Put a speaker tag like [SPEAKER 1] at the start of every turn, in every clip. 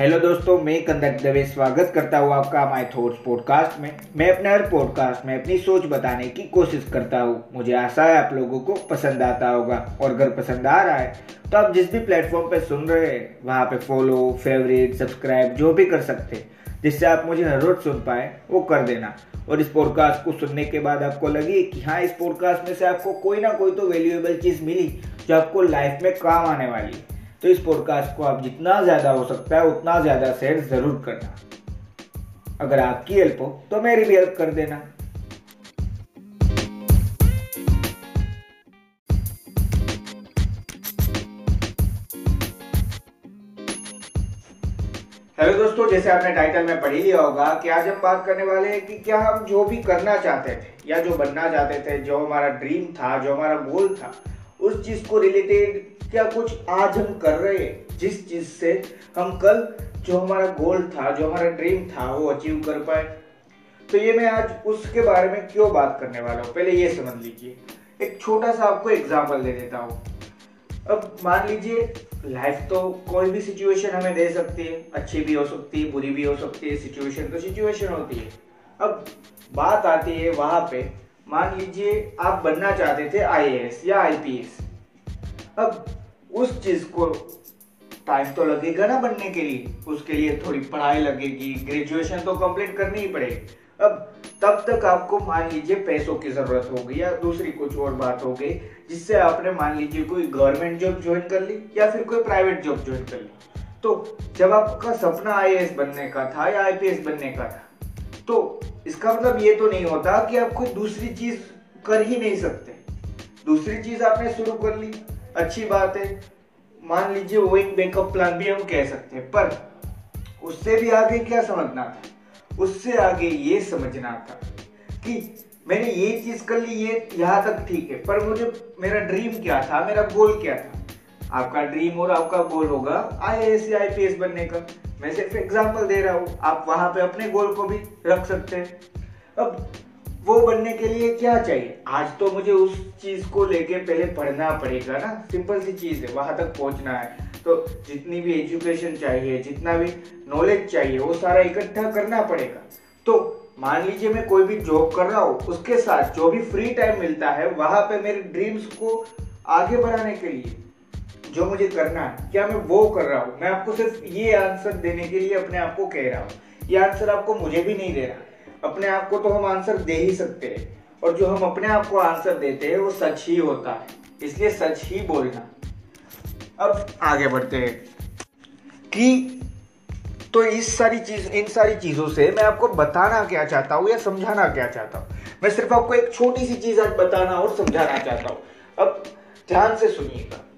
[SPEAKER 1] Hello दोस्तों, मैं कंदक दवे स्वागत करता हूँ आपका माय थॉट्स पॉडकास्ट में। मैं अपने हर पॉडकास्ट में अपनी सोच बताने की कोशिश करता हूँ। मुझे आशा है आप लोगों को पसंद आता होगा। और अगर पसंद आ रहा है तो आप जिस भी प्लेटफॉर्म पे सुन रहे हैं, वहाँ पे फॉलो फेवरेट सब्सक्राइब जो भी कर सकते हैं, जिससे आप मुझे हर रोज सुन पाए, वो कर देना। और इस पॉडकास्ट को सुनने के बाद आपको लगे कि हाँ इस पॉडकास्ट में से आपको कोई ना कोई तो वैल्यूएबल चीज़ मिली, जो आपको लाइफ में काम आने वाली है। तो इस पॉडकास्ट को आप जितना ज़्यादा हो सकता है, उतना ज़्यादा शेयर ज़रूर करना। अगर आपकी हेल्प हो तो मेरी भी हेल्प कर देना। हेलो दोस्तों, जैसे आपने टाइटल में पढ़ लिया होगा कि आज हम बात करने वाले हैं कि क्या हम जो भी करना चाहते थे या जो बनना चाहते थे, जो हमारा ड्रीम था, जो हमारा गोल था, उस चीज़ को रिलेटेड क्या कुछ आज हम कर रहे हैं? जिस चीज़ से हम कल जो हमारा गोल था, जो हमारा ड्रीम था, वो अचीव कर पाए। तो ये मैं आज उसके बारे में क्यों बात करने वाला हूँ? पहले ये समझ लीजिए। एक छोटा सा आपको एग्ज़ाम्पल दे देता हूँ। अब मान लीजिए लाइफ तो कोई भी सिचुएशन हमें दे सकती है। अच्छी भी हो सकती है, बुरी भी हो सकती है सिचुएशन तो सिचुएशन होती है। अब बात आती है वहाँ पे। मान लीजिए, आप बनना चाहते थे आईएएस या आईपीएस अब उस चीज़ को टाइम तो लगेगा ना बनने के लिए। उसके लिए थोड़ी पढ़ाई लगेगी ग्रेजुएशन तो कंप्लीट करनी ही पड़ेगी। अब तब तक आपको मान लीजिए पैसों की ज़रूरत होगी या दूसरी कुछ और बात हो गई, जिससे आपने मान लीजिए कोई गवर्नमेंट जॉब ज्वाइन कर ली या फिर कोई प्राइवेट जॉब ज्वाइन कर ली। तो जब आपका सपना आई बनने का था या आईपीएस बनने का था तो इसका मतलब ये तो नहीं होता कि आप कोई दूसरी चीज़ कर ही नहीं सकते। दूसरी चीज़ आपने शुरू कर ली। अच्छी बात है। मान लीजिए वो एक बैकअप प्लान भी हम कह सकते हैं, पर उससे भी आगे क्या समझना था? उससे आगे ये समझना था कि मैंने ये चीज़ कर ली, ये यहाँ तक ठीक है, पर मुझे मेरा ड्रीम क्या था, मेरा गोल क्या था? आपका ड्रीम और आपका गोल होगा आई एस या आई बनने का। मैं सिर्फ़ एग्ज़ाम्पल दे रहा हूँ, आप वहाँ पे अपने गोल को भी रख सकते हैं। अब वो बनने के लिए क्या चाहिए? आज तो मुझे उस चीज़ को लेके पहले पढ़ना पड़ेगा ना। सिंपल सी चीज़ है, वहाँ तक पहुँचना है। तो जितनी भी एजुकेशन चाहिए, जितना भी नॉलेज चाहिए, वो सारा इकट्ठा करना पड़ेगा। तो मान लीजिए मैं कोई भी जॉब कर रहा हूँ, उसके साथ जो भी फ्री टाइम मिलता है, वहाँ पे मेरे ड्रीम्स को आगे बढ़ाने के लिए जो मुझे करना है, क्या मैं वो कर रहा हूँ? मैं आपको सिर्फ़ ये आंसर देने के लिए अपने आप को कह रहा हूँ। ये आंसर आपको मुझे भी नहीं दे रहा अपने आप को तो हम आंसर दे ही सकते हैं। और जो हम अपने आप को आंसर देते हैं, वो सच ही होता है। इसलिए सच ही बोलना। अब आगे बढ़ते हैं। कि तो इस सारी चीज़, इन सारी चीज़ों से मैं आपको बताना क्या चाहता हूँ या समझाना क्या चाहता हूँ? मैं सिर्फ़ आपको एक छोटी सी चीज़ आज बताना और समझाना चाहता हूँ। अब ध्यान से सुनिएगा।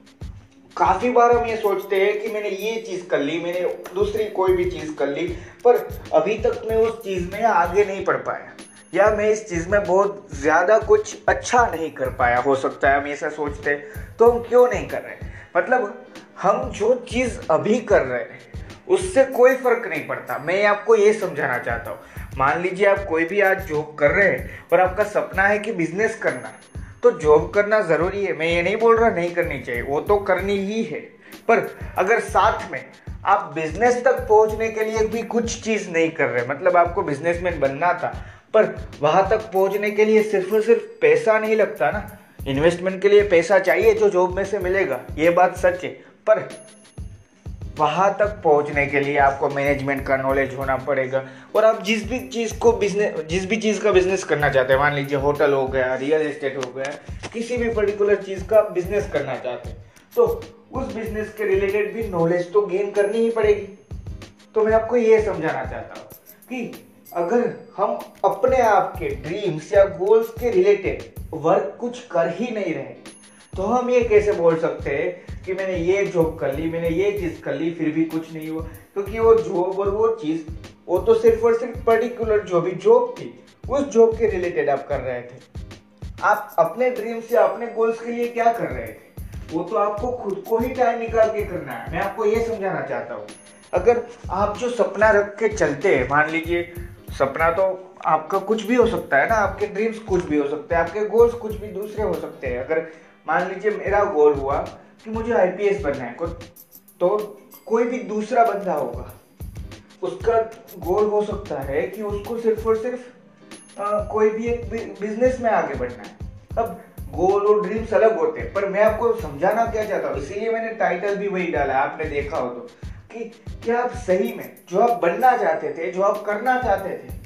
[SPEAKER 1] काफ़ी बार हम ये सोचते हैं कि मैंने ये चीज़ कर ली, मैंने दूसरी कोई भी चीज़ कर ली, पर अभी तक मैं उस चीज़ में आगे नहीं पढ़ पाया। या मैं इस चीज़ में बहुत ज़्यादा कुछ अच्छा नहीं कर पाया, हो सकता है हम ऐसा सोचते हैं। तो हम क्यों नहीं कर रहे? मतलब हम जो चीज़ अभी कर रहे हैं, उससे कोई फ़र्क नहीं पड़ता। मैं आपको ये समझाना चाहता हूँ। मान लीजिए आप कोई भी आज जॉब कर रहे हैं और आपका सपना है कि बिज़नेस करना। तो जॉब करना ज़रूरी है। मैं ये नहीं बोल रहा नहीं करनी चाहिए, वो तो करनी ही है। पर अगर साथ में आप बिज़नेस तक पहुँचने के लिए भी कुछ चीज़ नहीं कर रहे मतलब आपको बिजनेसमैन बनना था, पर वहाँ तक पहुँचने के लिए सिर्फ़ और सिर्फ़ पैसा नहीं लगता ना। इन्वेस्टमेंट के लिए पैसा चाहिए जो जॉब में से मिलेगा, ये बात सच है। पर वहाँ तक पहुँचने के लिए आपको मैनेजमेंट का नॉलेज होना पड़ेगा। और आप जिस भी चीज़ को बिज़नेस जिस भी चीज़ का बिज़नेस करना चाहते हैं, मान लीजिए होटल हो गया रियल एस्टेट हो गया, किसी भी पर्टिकुलर चीज़ का बिज़नेस करना चाहते हैं तो उस बिज़नेस के रिलेटेड भी नॉलेज तो गेन करनी ही पड़ेगी। तो मैं आपको ये समझाना चाहता हूँ कि अगर हम अपने आप के ड्रीम्स या गोल्स के रिलेटेड वर्क कुछ कर ही नहीं रहे तो हम ये कैसे बोल सकते हैं कि मैंने ये जॉब कर ली, मैंने ये चीज़ कर ली, फिर भी कुछ नहीं हुआ? क्योंकि वो जॉब और वो चीज़, वो तो सिर्फ़ और सिर्फ़ पर्टिकुलर जो भी जॉब थी। उस जॉब के रिलेटेड आप कर रहे थे। आप अपने ड्रीम्स या अपने गोल्स के लिए क्या कर रहे थे? वो तो आपको खुद को ही टाइम निकाल के करना है। मैं आपको ये समझाना चाहता हूँ। अगर आप जो सपना रख के चलते हैं, मान लीजिए, सपना तो आपका कुछ भी हो सकता है ना, आपके ड्रीम्स कुछ भी हो सकते हैं, आपके गोल्स कुछ भी दूसरे हो सकते हैं। अगर मान लीजिए मेरा गोल हुआ कि मुझे आईपीएस बनना है तो कोई भी दूसरा बंदा होगा। उसका गोल हो सकता है कि उसको सिर्फ़ और सिर्फ़ आ, कोई भी एक बिज़नेस में आगे बढ़ना है। अब गोल और ड्रीम्स अलग होते हैं पर मैं आपको समझाना क्या चाहता हूँ? इसीलिए मैंने टाइटल भी वही डाला आपने देखा हो तो कि क्या आप सही में जो आप बनना चाहते थे जो आप करना चाहते थे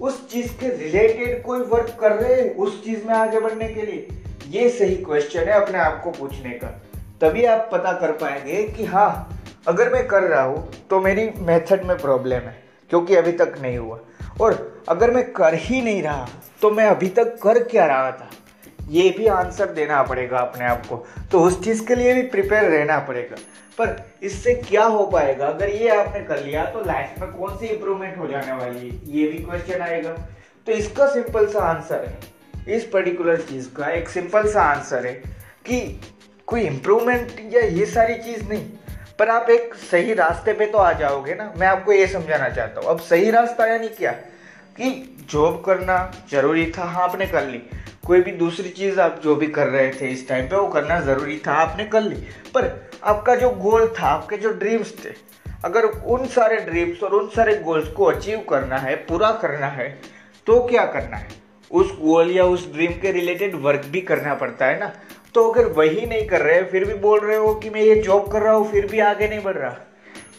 [SPEAKER 1] उस चीज़ के रिलेटेड कोई वर्क कर रहे हैं उस चीज़ में आगे बढ़ने के लिए? ये सही क्वेश्चन है अपने आप को पूछने का। तभी आप पता कर पाएँगे कि हाँ अगर मैं कर रहा हूँ तो मेरी मेथड में प्रॉब्लम है, क्योंकि अभी तक नहीं हुआ। और अगर मैं कर ही नहीं रहा तो मैं अभी तक कर क्या रहा था? ये भी आंसर देना पड़ेगा अपने आप को। तो उस चीज़ के लिए भी प्रिपेयर रहना पड़ेगा। पर इससे क्या हो पाएगा? अगर ये आपने कर लिया तो लाइफ में कौन सी इंप्रूवमेंट हो जाने वाली है? ये भी क्वेश्चन आएगा। तो इसका सिंपल सा आंसर है। इस पर्टिकुलर चीज़ का एक सिंपल सा आंसर है कि कोई इम्प्रूवमेंट या ये सारी चीज़ नहीं, पर आप एक सही रास्ते पे तो आ जाओगे ना। मैं आपको ये समझाना चाहता हूँ। अब सही रास्ता यानी क्या? कि जॉब करना ज़रूरी था हाँ आपने कर ली। कोई भी दूसरी चीज़ आप जो भी कर रहे थे इस टाइम पे, वो करना ज़रूरी था, आपने कर ली। पर आपका जो गोल था, आपके जो ड्रीम्स थे, अगर उन सारे ड्रीम्स और उन सारे गोल्स को अचीव करना है, पूरा करना है तो क्या करना है? उस गोल या उस ड्रीम के रिलेटेड वर्क भी करना पड़ता है ना? तो अगर वही नहीं कर रहे हैं फिर भी बोल रहे हो कि मैं ये जॉब कर रहा हूँ, फिर भी आगे नहीं बढ़ रहा।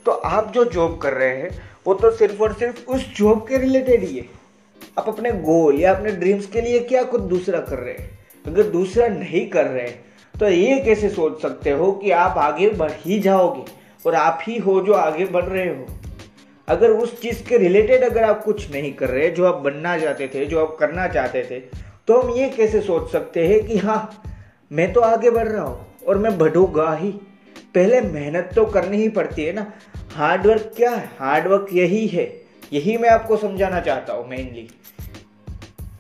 [SPEAKER 1] तो आप जो जॉब कर रहे हैं, वो तो सिर्फ़ और सिर्फ़ उस जॉब के रिलेटेड ही है। आप अपने गोल या अपने ड्रीम्स के लिए क्या कुछ दूसरा कर रहे हैं? अगर दूसरा नहीं कर रहे तो ये कैसे सोच सकते हो कि आप आगे बढ़ ही जाओगे और आप ही हो जो आगे बढ़ रहे हो? अगर उस चीज़ के रिलेटेड अगर आप कुछ नहीं कर रहे जो आप बनना चाहते थे जो आप करना चाहते थे तो हम ये कैसे सोच सकते हैं कि हाँ मैं तो आगे बढ़ रहा हूँ और मैं बढ़ूँगा ही। पहले मेहनत तो करनी ही पड़ती है ना। हार्डवर्क क्या है? हार्डवर्क यही है। यही मैं आपको समझाना चाहता हूँ मेनली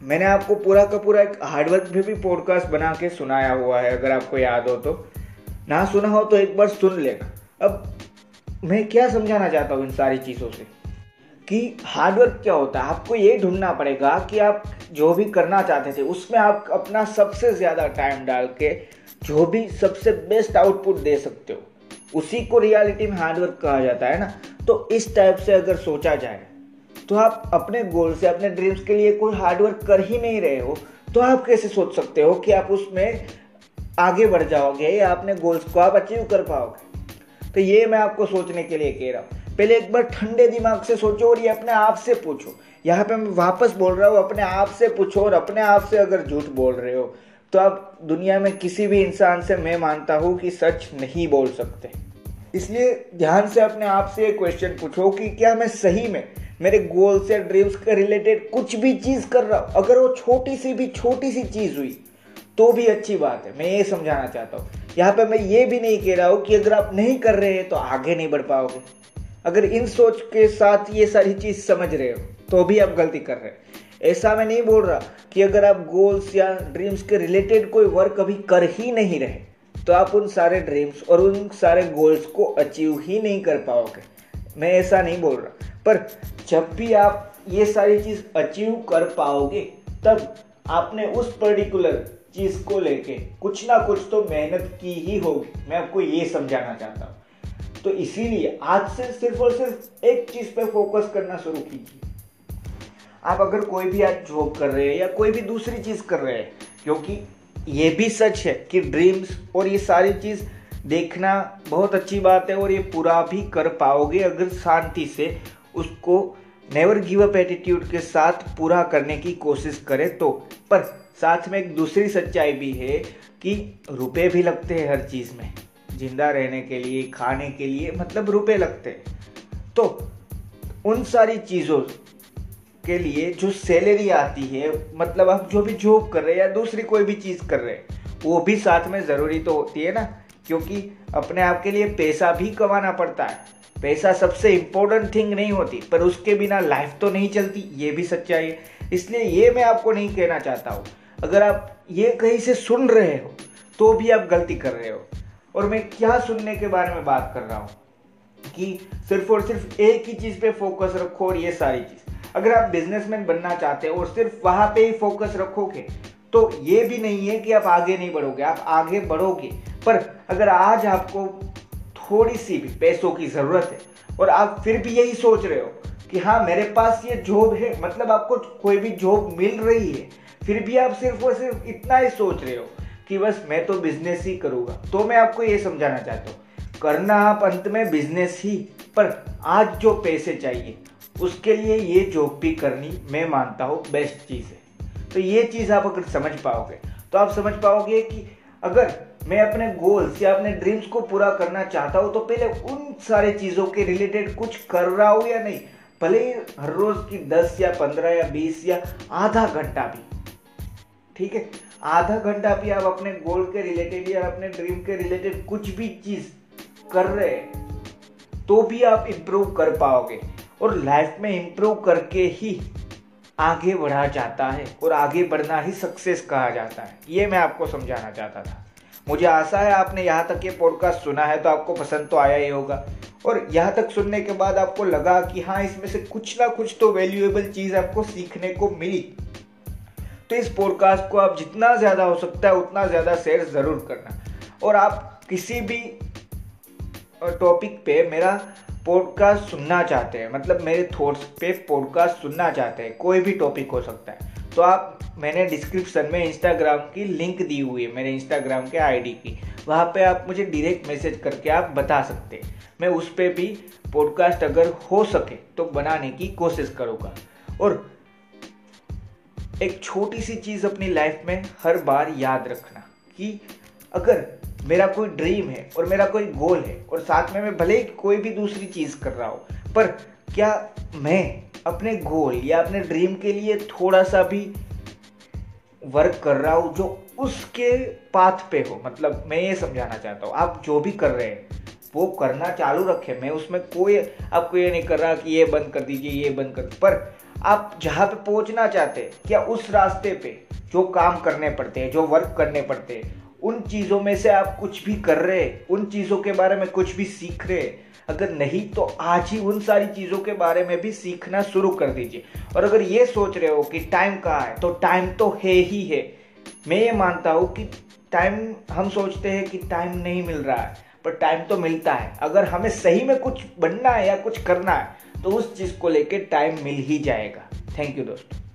[SPEAKER 1] मैंने आपको पूरा का पूरा एक हार्डवर्क भी, भी पॉडकास्ट बना के सुनाया हुआ है अगर आपको याद हो तो। ना सुना हो तो एक बार सुन लेना। अब मैं क्या समझाना चाहता हूँ इन सारी चीज़ों से? कि हार्डवर्क क्या होता है? आपको ये ढूंढना पड़ेगा कि आप जो भी करना चाहते थे, उसमें आप अपना सबसे ज़्यादा टाइम डाल के जो भी सबसे बेस्ट आउटपुट दे सकते हो। उसी को रियलिटी में हार्डवर्क कहा जाता है ना? तो इस टाइप से अगर सोचा जाए तो आप अपने गोल से, अपने ड्रीम्स के लिए कोई हार्डवर्क कर ही नहीं रहे हो तो आप कैसे सोच सकते हो कि आप उसमें आगे बढ़ जाओगे या अपने गोल्स को आप अचीव कर पाओगे? तो ये मैं आपको सोचने के लिए कह रहा हूँ। पहले एक बार ठंडे दिमाग से सोचो और ये अपने आप से पूछो। यहाँ पे मैं वापस बोल रहा हूँ, अपने आप से पूछो और अपने आप से अगर झूठ बोल रहे हो तो आप दुनिया में किसी भी इंसान से मैं मानता हूँ कि सच नहीं बोल सकते। इसलिए ध्यान से अपने आप से एक क्वेश्चन पूछो कि क्या मैं सही में मेरे गोल्स या ड्रीम्स के रिलेटेड कुछ भी चीज़ कर रहा हूँ? अगर वो छोटी सी भी छोटी सी चीज़ हुई तो भी अच्छी बात है। मैं ये समझाना चाहता हूँ। यहाँ पे मैं ये भी नहीं कह रहा हूँ कि अगर आप नहीं कर रहे हैं तो आगे नहीं बढ़ पाओगे। अगर इन सोच के साथ ये सारी चीज़ समझ रहे हो तो भी आप गलती कर रहे हैं। ऐसा मैं नहीं बोल रहा कि अगर आप गोल्स या ड्रीम्स के रिलेटेड कोई वर्क अभी कर ही नहीं रहे तो आप उन सारे ड्रीम्स और उन सारे गोल्स को अचीव ही नहीं कर पाओगे। मैं ऐसा नहीं बोल रहा। पर जब भी आप ये सारी चीज़ अचीव कर पाओगे, तब आपने उस पर्टिकुलर चीज़ को लेके कुछ ना कुछ तो मेहनत की ही होगी। मैं आपको ये समझाना चाहता हूँ। तो इसीलिए आज से सिर्फ़ और सिर्फ़ एक चीज़ पे फोकस करना शुरू कीजिए। आप अगर कोई भी आज जॉब कर रहे हैं या कोई भी दूसरी चीज़ कर रहे हैं, क्योंकि ये भी सच है कि ड्रीम्स और ये सारी चीज़ देखना बहुत अच्छी बात है और ये पूरा भी कर पाओगे अगर शांति से उसको नेवर गिव अप एटीट्यूड के साथ पूरा करने की कोशिश करें तो। पर साथ में एक दूसरी सच्चाई भी है कि रुपए भी लगते हैं हर चीज़ में। ज़िंदा रहने के लिए, खाने के लिए मतलब रुपए लगते हैं। तो उन सारी चीज़ों के लिए जो सैलरी आती है मतलब आप जो भी जॉब कर रहे हैं या दूसरी कोई भी चीज़ कर रहे हैं, वो भी साथ में ज़रूरी तो होती है ना। क्योंकि अपने आप के लिए पैसा भी कमाना पड़ता है। पैसा सबसे इम्पोर्टेंट थिंग नहीं होती, पर उसके बिना लाइफ तो नहीं चलती, ये भी सच्चाई है। इसलिए ये मैं आपको नहीं कहना चाहता हूँ। अगर आप ये कहीं से सुन रहे हो तो भी आप गलती कर रहे हो। और मैं क्या सुनने के बारे में बात कर रहा हूँ? कि सिर्फ़ और सिर्फ़ एक ही चीज़ पे फोकस रखो और ये सारी चीज़। अगर आप बिजनेसमैन बनना चाहते हो और सिर्फ़ वहाँ पे ही फोकस रखोगे तो ये भी नहीं है कि आप आगे नहीं बढ़ोगे। आप आगे बढ़ोगे। पर अगर आज आपको थोड़ी सी भी पैसों की ज़रूरत है, और आप फिर भी यही सोच रहे हो कि हाँ मेरे पास ये जॉब है मतलब आपको कोई भी जॉब मिल रही है, फिर भी आप सिर्फ़ और सिर्फ़ इतना ही सोच रहे हो कि बस मैं तो बिज़नेस ही करूँगा। तो मैं आपको ये समझाना चाहता हूँ, करना आप अंत में बिज़नेस ही, पर आज जो पैसे चाहिए, उसके लिए ये जॉब भी करनी मैं मानता हूँ बेस्ट चीज़ है। तो ये चीज़ आप अगर समझ पाओगे तो आप समझ पाओगे कि अगर मैं अपने गोल्स या अपने ड्रीम्स को पूरा करना चाहता हूँ तो पहले उन सारे चीज़ों के रिलेटेड कुछ कर रहा हूँ या नहीं? भले ही हर रोज़ की दस या पंद्रह या बीस या आधा घंटा भी। ठीक है? आधा घंटा भी आप अपने गोल के रिलेटेड या अपने ड्रीम के रिलेटेड कुछ भी चीज़ कर रहे हैं तो भी आप इम्प्रूव कर पाओगे। और लाइफ में इम्प्रूव करके ही आगे बढ़ा जाता है और आगे बढ़ना ही सक्सेस कहा जाता है। ये मैं आपको समझाना चाहता था। मुझे आशा है आपने यहाँ तक ये पॉडकास्ट सुना है तो आपको पसंद तो आया ही होगा। और यहाँ तक सुनने के बाद आपको लगा कि हाँ इसमें से कुछ ना कुछ तो वैल्यूएबल चीज़ आपको सीखने को मिली। तो इस पॉडकास्ट को आप जितना ज़्यादा हो सकता है, उतना ज़्यादा शेयर ज़रूर करना। और आप किसी भी टॉपिक पे मेरा पॉडकास्ट सुनना चाहते हैं मतलब मेरे थॉट्स पे पॉडकास्ट सुनना चाहते हैं, कोई भी टॉपिक हो सकता है। तो आप, मैंने डिस्क्रिप्शन में इंस्टाग्राम की लिंक दी हुई है मेरे इंस्टाग्राम के आईडी की। वहाँ पे आप मुझे डायरेक्ट मैसेज करके आप बता सकते हैं। मैं उस पर भी पॉडकास्ट अगर हो सके तो बनाने की कोशिश करूँगा। और एक छोटी सी चीज़ अपनी लाइफ में हर बार याद रखना कि अगर मेरा कोई ड्रीम है और मेरा कोई गोल है और साथ में मैं भले ही कोई भी दूसरी चीज़ कर रहा हूँ, पर क्या मैं अपने गोल या अपने ड्रीम के लिए थोड़ा सा भी वर्क कर रहा हूँ जो उसके पाथ पे हो। मतलब मैं ये समझाना चाहता हूँ, आप जो भी कर रहे हैं, वो करना चालू रखें। मैं उसमें कोई, आपको ये नहीं कर रहा कि ये बंद कर दीजिए, ये बंद कर पर आप जहाँ पे पहुँचना चाहते हैं क्या उस रास्ते पे जो काम करने पड़ते हैं, जो वर्क करने पड़ते हैं, उन चीज़ों में से आप कुछ भी कर रहे हैं, उन चीज़ों के बारे में कुछ भी सीख रहे अगर नहीं तो आज ही उन सारी चीज़ों के बारे में भी सीखना शुरू कर दीजिए। और अगर ये सोच रहे हो कि टाइम कहाँ है तो टाइम तो है ही है। मैं ये मानता हूँ कि टाइम हम सोचते हैं कि टाइम नहीं मिल रहा है, पर टाइम तो मिलता है। अगर हमें सही में कुछ बनना है या कुछ करना है तो उस चीज़ को लेकर टाइम मिल ही जाएगा। थैंक यू दोस्तों।